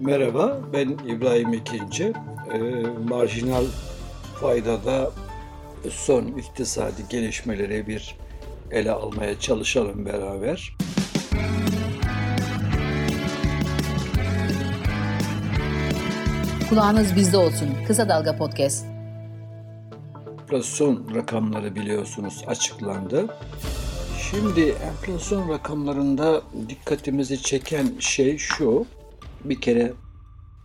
Merhaba, ben İbrahim İkinci. Ee, marjinal faydada son iktisadi gelişmeleri bir ele almaya çalışalım beraber. Kulağınız bizde olsun. Kısa Dalga Podcast. Enflasyon rakamları biliyorsunuz açıklandı. Şimdi enflasyon rakamlarında dikkatimizi çeken şey şu. Bir kere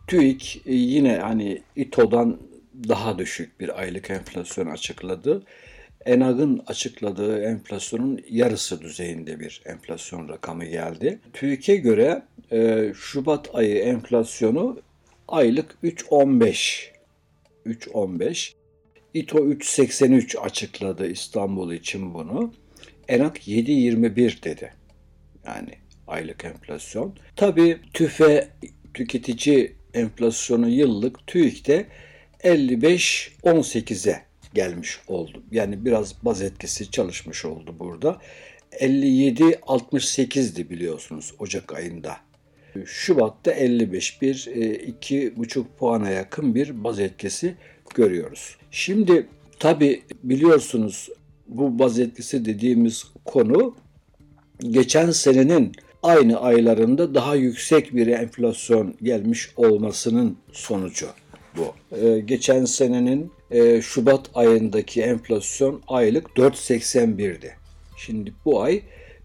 TÜİK e, yine hani İTO'dan daha düşük bir aylık enflasyon açıkladı. ENAG'ın açıkladığı enflasyonun yarısı düzeyinde bir enflasyon rakamı geldi. TÜİK'e göre e, Şubat ayı enflasyonu aylık 3.15. 3.15. İTO 3.83 açıkladı İstanbul için bunu. ENAG 7.21 dedi. Yani aylık enflasyon. Tabii TÜFE tüketici enflasyonu yıllık TÜİK'te 55-18'e gelmiş oldu. Yani biraz baz etkisi çalışmış oldu burada. 57-68'di biliyorsunuz Ocak ayında. Şubat'ta 55, bir e, iki buçuk puana yakın bir baz etkisi görüyoruz. Şimdi tabi biliyorsunuz bu baz etkisi dediğimiz konu geçen senenin aynı aylarında daha yüksek bir enflasyon gelmiş olmasının sonucu bu. Ee, geçen senenin e, Şubat ayındaki enflasyon aylık 4.81'di. Şimdi bu ay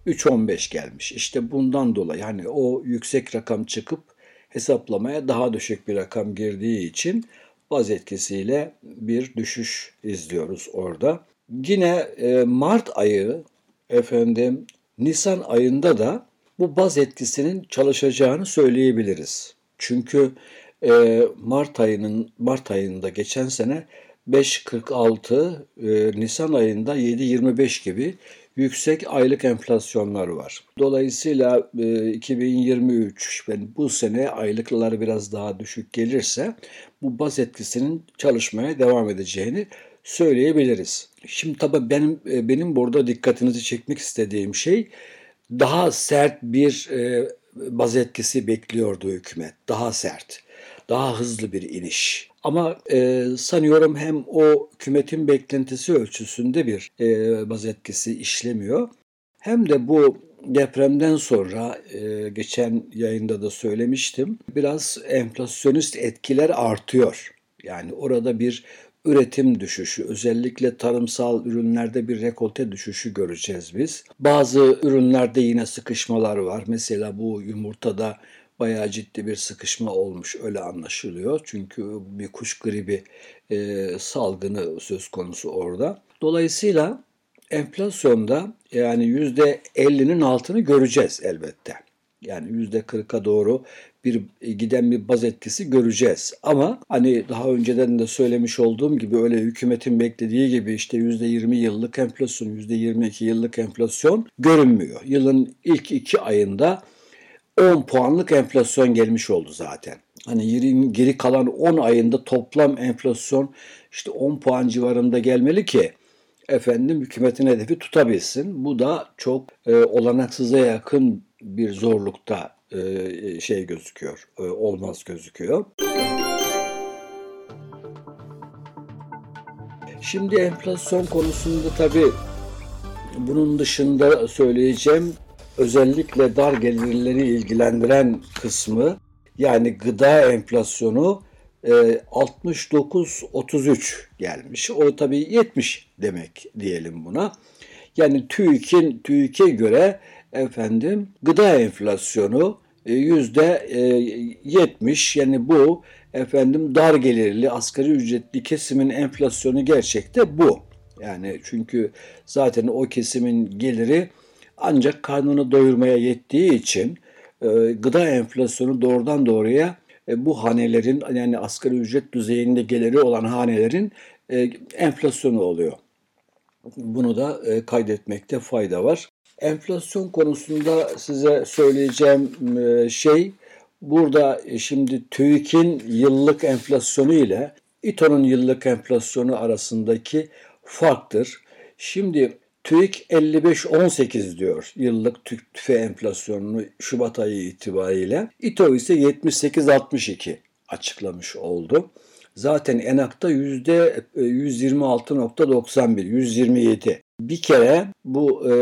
3.15 gelmiş. İşte bundan dolayı yani o yüksek rakam çıkıp hesaplamaya daha düşük bir rakam girdiği için baz etkisiyle bir düşüş izliyoruz orada. Yine e, Mart ayı efendim Nisan ayında da bu baz etkisinin çalışacağını söyleyebiliriz. Çünkü e, Mart ayının Mart ayında geçen sene 5.46, e, Nisan ayında 7.25 gibi yüksek aylık enflasyonlar var. Dolayısıyla e, 2023 yani bu sene aylıklar biraz daha düşük gelirse bu baz etkisinin çalışmaya devam edeceğini söyleyebiliriz. Şimdi tabii benim e, benim burada dikkatinizi çekmek istediğim şey daha sert bir e, baz etkisi bekliyordu hükümet. Daha sert, daha hızlı bir iniş. Ama e, sanıyorum hem o hükümetin beklentisi ölçüsünde bir e, baz etkisi işlemiyor. Hem de bu depremden sonra e, geçen yayında da söylemiştim biraz enflasyonist etkiler artıyor. Yani orada bir üretim düşüşü, özellikle tarımsal ürünlerde bir rekolte düşüşü göreceğiz biz. Bazı ürünlerde yine sıkışmalar var. Mesela bu yumurtada bayağı ciddi bir sıkışma olmuş öyle anlaşılıyor. Çünkü bir kuş gribi e, salgını söz konusu orada. Dolayısıyla enflasyonda yani %50'nin altını göreceğiz elbette. Yani %40'a doğru bir e, giden bir baz etkisi göreceğiz. Ama hani daha önceden de söylemiş olduğum gibi öyle hükümetin beklediği gibi işte %20 yıllık enflasyon, %22 yıllık enflasyon görünmüyor. Yılın ilk iki ayında 10 puanlık enflasyon gelmiş oldu zaten. Hani geri kalan 10 ayında toplam enflasyon işte 10 puan civarında gelmeli ki efendim hükümetin hedefi tutabilsin. Bu da çok e, olanaksıza yakın bir zorlukta e, şey gözüküyor, e, olmaz gözüküyor. Şimdi enflasyon konusunda tabii bunun dışında söyleyeceğim özellikle dar gelirleri ilgilendiren kısmı yani gıda enflasyonu 69-33 gelmiş. O tabii 70 demek diyelim buna. Yani TÜİK'in TÜİK'e göre efendim gıda enflasyonu e, yüzde 70 e, yani bu efendim dar gelirli asgari ücretli kesimin enflasyonu gerçekte bu. Yani çünkü zaten o kesimin geliri ancak karnını doyurmaya yettiği için e, gıda enflasyonu doğrudan doğruya bu hanelerin yani asgari ücret düzeyinde geliri olan hanelerin enflasyonu oluyor. Bunu da kaydetmekte fayda var. Enflasyon konusunda size söyleyeceğim e, şey burada e, şimdi TÜİK'in yıllık enflasyonu ile İTO'nun yıllık enflasyonu arasındaki farktır. Şimdi TÜİK 55-18 diyor yıllık tüfe enflasyonunu Şubat ayı itibariyle. İTO ise 78-62 açıklamış oldu. Zaten ENAK'ta %126.91, 127. Bir kere bu e,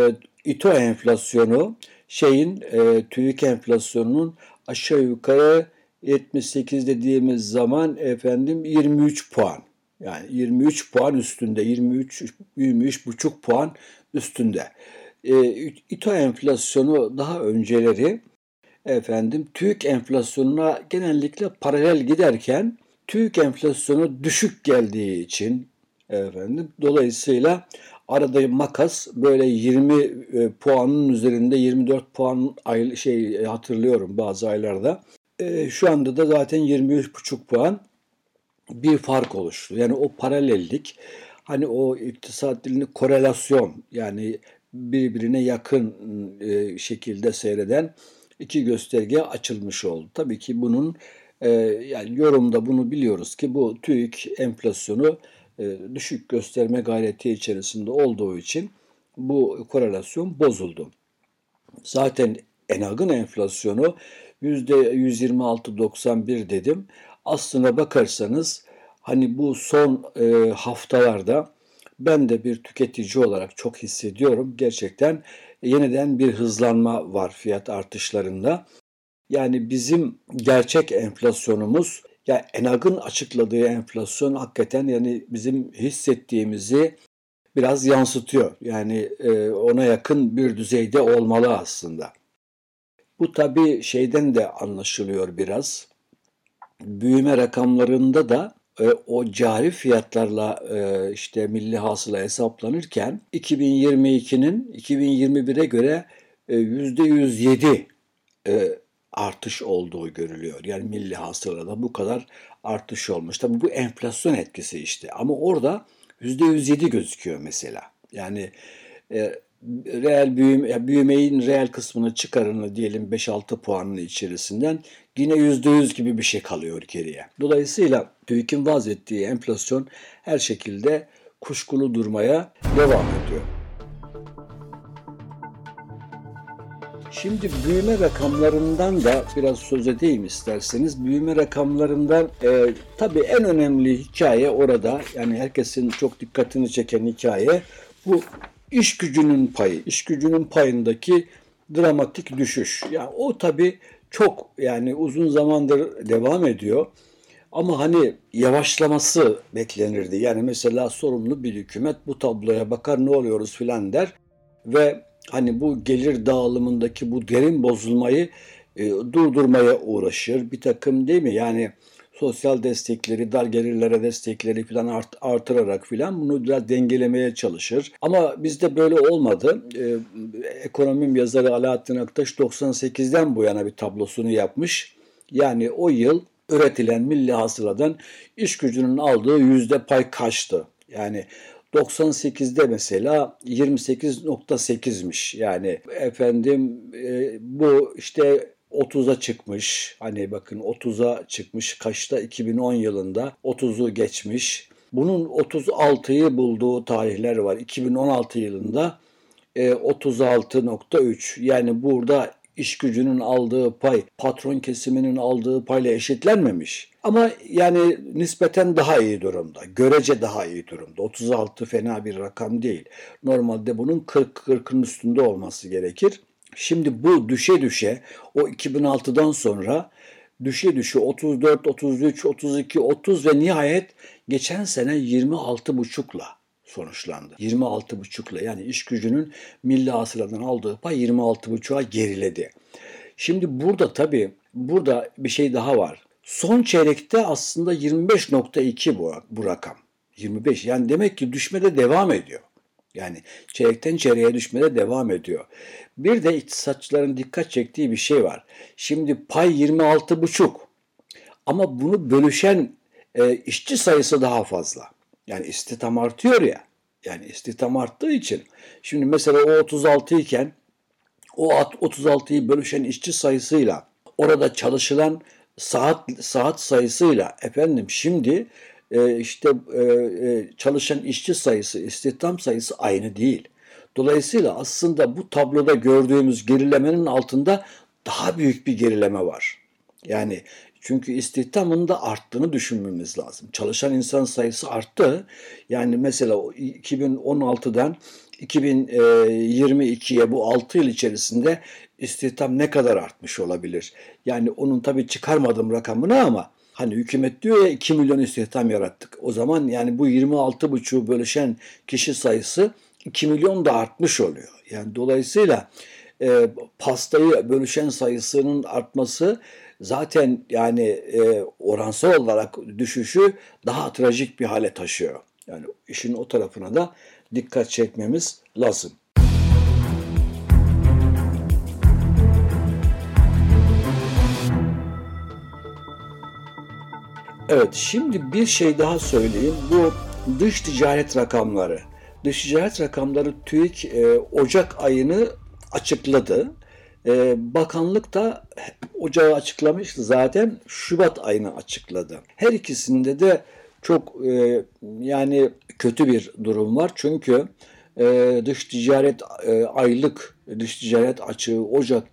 İTO enflasyonu şeyin e, TÜİK enflasyonunun aşağı yukarı 78 dediğimiz zaman efendim 23 puan. Yani 23 puan üstünde, 23 23 buçuk puan üstünde. E, İTO enflasyonu daha önceleri efendim TÜİK enflasyonuna genellikle paralel giderken TÜİK enflasyonu düşük geldiği için efendim dolayısıyla arada makas böyle 20 e, puanın üzerinde 24 puan ay, şey hatırlıyorum bazı aylarda. E, şu anda da zaten 23,5 puan bir fark oluştu. Yani o paralellik hani o iktisat dilini korelasyon yani birbirine yakın e, şekilde seyreden iki gösterge açılmış oldu. Tabii ki bunun e, yani yorumda bunu biliyoruz ki bu TÜİK enflasyonu e, düşük gösterme gayreti içerisinde olduğu için bu korelasyon bozuldu. Zaten Enag'ın enflasyonu %126.91 dedim. Aslına bakarsanız hani bu son e, haftalarda ben de bir tüketici olarak çok hissediyorum. Gerçekten yeniden bir hızlanma var fiyat artışlarında. Yani bizim gerçek enflasyonumuz ya Enag'ın açıkladığı enflasyon hakikaten yani bizim hissettiğimizi biraz yansıtıyor. Yani e, ona yakın bir düzeyde olmalı aslında. Bu tabii şeyden de anlaşılıyor biraz. Büyüme rakamlarında da e, o cari fiyatlarla e, işte milli hasıla hesaplanırken 2022'nin 2021'e göre e, %107 e, artış olduğu görülüyor. Yani milli hasılada bu kadar artış olmuş. Tabii bu enflasyon etkisi işte. Ama orada %107 gözüküyor mesela. Yani e, reel büyüme, ya büyümeyin reel kısmını çıkarını diyelim 5-6 puanın içerisinden yine %100 gibi bir şey kalıyor geriye. Dolayısıyla TÜİK'in vaz ettiği enflasyon her şekilde kuşkulu durmaya devam ediyor. Şimdi büyüme rakamlarından da biraz söz edeyim isterseniz. Büyüme rakamlarından e, tabii en önemli hikaye orada yani herkesin çok dikkatini çeken hikaye bu iş gücünün payı. İş gücünün payındaki dramatik düşüş. Yani o tabii çok yani uzun zamandır devam ediyor. Ama hani yavaşlaması beklenirdi. Yani mesela sorumlu bir hükümet bu tabloya bakar ne oluyoruz filan der ve hani bu gelir dağılımındaki bu derin bozulmayı e, durdurmaya uğraşır. Bir takım değil mi? Yani sosyal destekleri, dar gelirlere destekleri falan art, artırarak filan bunu biraz dengelemeye çalışır. Ama bizde böyle olmadı. Ee, ekonomim yazarı Alaaddin Aktaş 98'den bu yana bir tablosunu yapmış. Yani o yıl üretilen milli hasıladan iş gücünün aldığı yüzde pay kaçtı? Yani 98'de mesela 28.8'miş. Yani efendim e, bu işte 30'a çıkmış. Hani bakın 30'a çıkmış. Kaçta 2010 yılında 30'u geçmiş. Bunun 36'yı bulduğu tarihler var. 2016 yılında 36.3 e, yani burada iş gücünün aldığı pay patron kesiminin aldığı payla eşitlenmemiş. Ama yani nispeten daha iyi durumda. Görece daha iyi durumda. 36 fena bir rakam değil. Normalde bunun 40 40'ın üstünde olması gerekir. Şimdi bu düşe düşe o 2006'dan sonra düşe düşe 34, 33, 32, 30 ve nihayet geçen sene 26,5'la sonuçlandı. 26,5'la yani iş gücünün milli hasıladan aldığı pay 26,5'a geriledi. Şimdi burada tabii burada bir şey daha var. Son çeyrekte aslında 25.2 bu, bu rakam. 25 yani demek ki düşmede devam ediyor. Yani çeyrekten çeyreğe düşmede devam ediyor. Bir de iktisatçıların dikkat çektiği bir şey var. Şimdi pay 26,5 ama bunu bölüşen e, işçi sayısı daha fazla. Yani istihdam artıyor ya. Yani istihdam arttığı için. Şimdi mesela o 36 iken o 36'yı bölüşen işçi sayısıyla orada çalışılan saat saat sayısıyla efendim şimdi e, işte e, e, çalışan işçi sayısı, istihdam sayısı aynı değil. Dolayısıyla aslında bu tabloda gördüğümüz gerilemenin altında daha büyük bir gerileme var. Yani çünkü istihdamın da arttığını düşünmemiz lazım. Çalışan insan sayısı arttı. Yani mesela 2016'dan 2022'ye bu 6 yıl içerisinde istihdam ne kadar artmış olabilir? Yani onun tabii çıkarmadım rakamını ama hani hükümet diyor ya 2 milyon istihdam yarattık. O zaman yani bu 26,5'u bölüşen kişi sayısı 2 milyon da artmış oluyor. Yani dolayısıyla e, pastayı bölüşen sayısının artması zaten yani e, oransal olarak düşüşü daha trajik bir hale taşıyor. Yani işin o tarafına da dikkat çekmemiz lazım. Evet şimdi bir şey daha söyleyeyim. Bu dış ticaret rakamları. Dış ticaret rakamları TÜİK e, Ocak ayını açıkladı. E, bakanlık da Ocağı açıklamıştı zaten Şubat ayını açıkladı. Her ikisinde de çok e, yani kötü bir durum var. Çünkü e, dış ticaret e, aylık dış ticaret açığı Ocak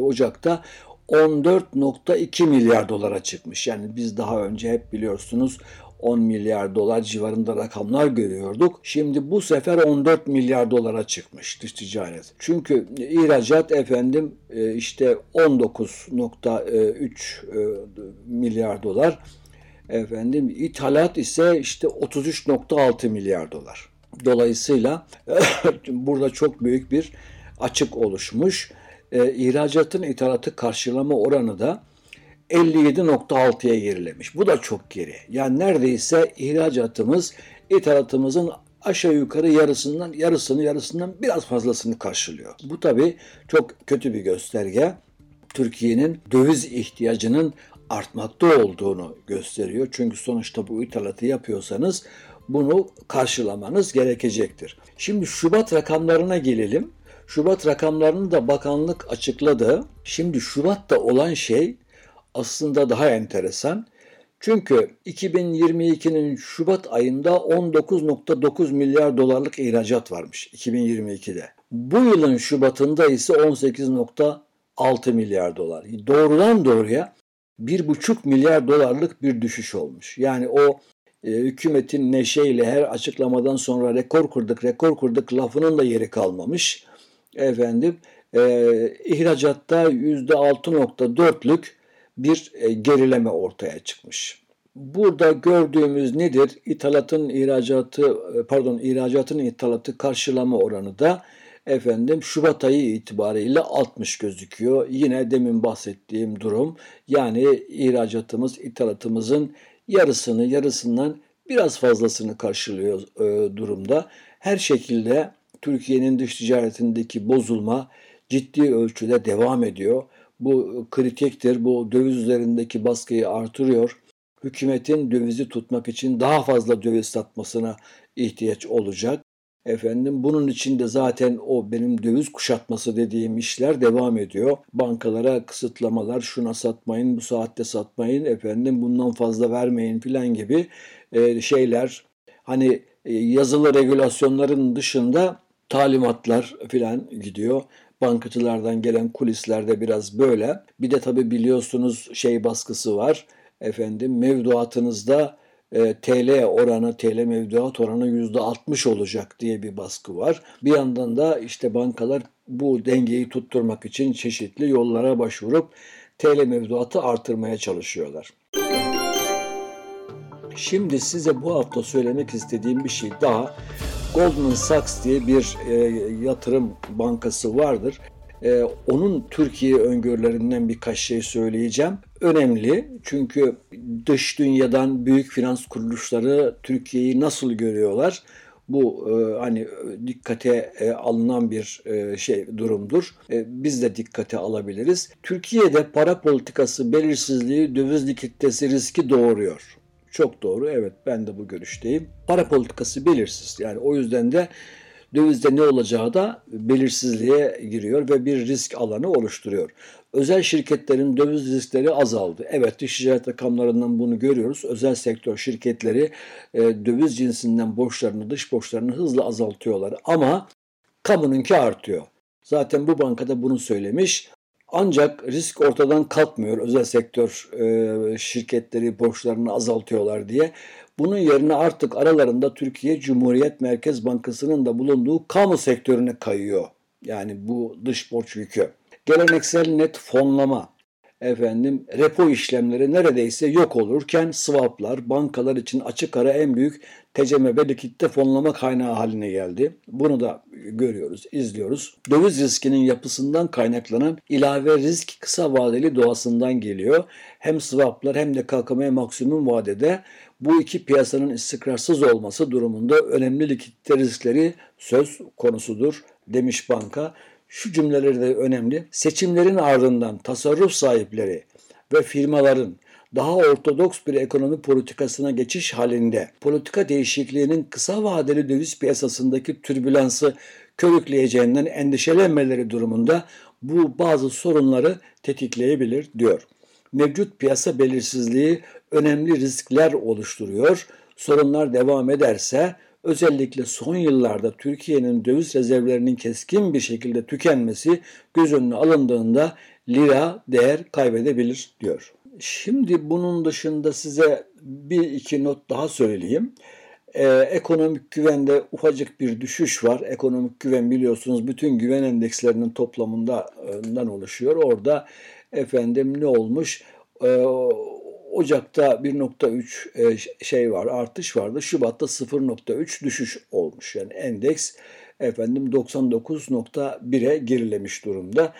Ocak'ta 14.2 milyar dolara çıkmış. Yani biz daha önce hep biliyorsunuz 10 milyar dolar civarında rakamlar görüyorduk. Şimdi bu sefer 14 milyar dolara çıkmış dış ticaret. Çünkü ihracat efendim e, işte 19.3 e, milyar dolar. Efendim ithalat ise işte 33.6 milyar dolar. Dolayısıyla burada çok büyük bir açık oluşmuş. E, ihracatın ithalatı karşılama oranı da 57.6'ya gerilemiş. Bu da çok geri. Yani neredeyse ihracatımız ithalatımızın aşağı yukarı yarısından yarısını yarısından biraz fazlasını karşılıyor. Bu tabii çok kötü bir gösterge. Türkiye'nin döviz ihtiyacının artmakta olduğunu gösteriyor. Çünkü sonuçta bu ithalatı yapıyorsanız bunu karşılamanız gerekecektir. Şimdi Şubat rakamlarına gelelim. Şubat rakamlarını da bakanlık açıkladı. Şimdi Şubat'ta olan şey aslında daha enteresan. Çünkü 2022'nin Şubat ayında 19.9 milyar dolarlık ihracat varmış 2022'de. Bu yılın Şubat'ında ise 18.6 milyar dolar. Doğrudan doğruya 1,5 milyar dolarlık bir düşüş olmuş. Yani o e, hükümetin neşeyle her açıklamadan sonra rekor kırdık, rekor kırdık lafının da yeri kalmamış. Efendim e, ihracatta %6.4'lük bir e, gerileme ortaya çıkmış. Burada gördüğümüz nedir? İthalatın ihracatı e, pardon ihracatın ithalatı karşılama oranı da efendim Şubat ayı itibariyle 60 gözüküyor. Yine demin bahsettiğim durum yani ihracatımız ithalatımızın yarısını yarısından biraz fazlasını karşılıyor e, durumda. Her şekilde Türkiye'nin dış ticaretindeki bozulma ciddi ölçüde devam ediyor. Bu kritiktir. Bu döviz üzerindeki baskıyı artırıyor. Hükümetin dövizi tutmak için daha fazla döviz satmasına ihtiyaç olacak. Efendim bunun için de zaten o benim döviz kuşatması dediğim işler devam ediyor. Bankalara kısıtlamalar, şuna satmayın, bu saatte satmayın, efendim bundan fazla vermeyin filan gibi e, şeyler. Hani e, yazılı regülasyonların dışında talimatlar filan gidiyor bankacılardan gelen kulislerde biraz böyle. Bir de tabi biliyorsunuz şey baskısı var. Efendim mevduatınızda e, TL oranı, TL mevduat oranı %60 olacak diye bir baskı var. Bir yandan da işte bankalar bu dengeyi tutturmak için çeşitli yollara başvurup TL mevduatı artırmaya çalışıyorlar. Şimdi size bu hafta söylemek istediğim bir şey daha. Goldman Sachs diye bir e, yatırım bankası vardır. E, onun Türkiye öngörülerinden birkaç şey söyleyeceğim. Önemli çünkü dış dünyadan büyük finans kuruluşları Türkiye'yi nasıl görüyorlar? Bu e, hani dikkate e, alınan bir e, şey durumdur. E, biz de dikkate alabiliriz. Türkiye'de para politikası belirsizliği döviz likiditesi riski doğuruyor. Çok doğru. Evet ben de bu görüşteyim. Para politikası belirsiz. Yani o yüzden de dövizde ne olacağı da belirsizliğe giriyor ve bir risk alanı oluşturuyor. Özel şirketlerin döviz riskleri azaldı. Evet dış ticaret rakamlarından bunu görüyoruz. Özel sektör şirketleri e, döviz cinsinden borçlarını, dış borçlarını hızla azaltıyorlar. Ama kamununki artıyor. Zaten bu bankada bunu söylemiş. Ancak risk ortadan kalkmıyor. Özel sektör e, şirketleri borçlarını azaltıyorlar diye. Bunun yerine artık aralarında Türkiye Cumhuriyet Merkez Bankası'nın da bulunduğu kamu sektörüne kayıyor. Yani bu dış borç yükü. Geleneksel net fonlama, efendim repo işlemleri neredeyse yok olurken swaplar bankalar için açık ara en büyük TCMB likitte fonlama kaynağı haline geldi. Bunu da görüyoruz, izliyoruz. Döviz riskinin yapısından kaynaklanan ilave risk kısa vadeli doğasından geliyor. Hem swaplar hem de KKM maksimum vadede bu iki piyasanın istikrarsız olması durumunda önemli likitte riskleri söz konusudur demiş banka. Şu cümleleri de önemli. Seçimlerin ardından tasarruf sahipleri ve firmaların daha ortodoks bir ekonomi politikasına geçiş halinde politika değişikliğinin kısa vadeli döviz piyasasındaki türbülansı körükleyeceğinden endişelenmeleri durumunda bu bazı sorunları tetikleyebilir diyor. Mevcut piyasa belirsizliği önemli riskler oluşturuyor. Sorunlar devam ederse özellikle son yıllarda Türkiye'nin döviz rezervlerinin keskin bir şekilde tükenmesi göz önüne alındığında lira değer kaybedebilir diyor. Şimdi bunun dışında size bir iki not daha söyleyeyim. Ee, ekonomik güvende ufacık bir düşüş var. Ekonomik güven biliyorsunuz bütün güven endekslerinin toplamından oluşuyor. Orada efendim ne olmuş? Ee, Ocak'ta 1.3 e, şey var, artış vardı. Şubat'ta 0.3 düşüş olmuş. Yani endeks efendim 99.1'e gerilemiş durumda.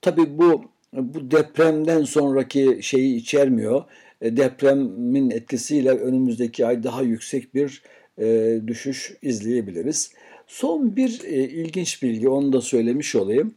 Tabii bu bu depremden sonraki şeyi içermiyor. E, depremin etkisiyle önümüzdeki ay daha yüksek bir e, düşüş izleyebiliriz. Son bir ilginç bilgi onu da söylemiş olayım.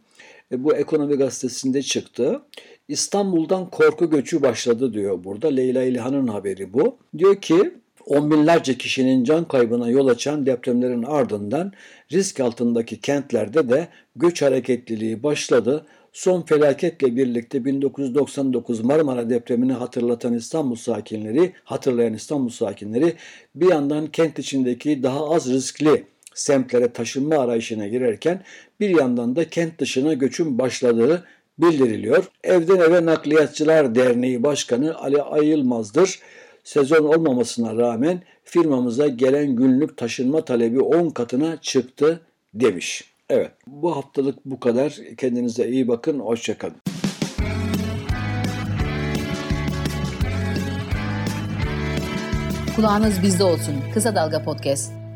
Bu Ekonomi Gazetesi'nde çıktı. İstanbul'dan korku göçü başladı diyor burada. Leyla İlhan'ın haberi bu. Diyor ki on binlerce kişinin can kaybına yol açan depremlerin ardından risk altındaki kentlerde de göç hareketliliği başladı. Son felaketle birlikte 1999 Marmara depremini hatırlatan İstanbul sakinleri, hatırlayan İstanbul sakinleri bir yandan kent içindeki daha az riskli semtlere taşınma arayışına girerken bir yandan da kent dışına göçün başladığı bildiriliyor. Evden Eve Nakliyatçılar Derneği Başkanı Ali Ayılmaz'dır. Sezon olmamasına rağmen firmamıza gelen günlük taşınma talebi 10 katına çıktı demiş. Evet bu haftalık bu kadar. Kendinize iyi bakın. Hoşçakalın. Kulağınız bizde olsun. Kısa Dalga Podcast.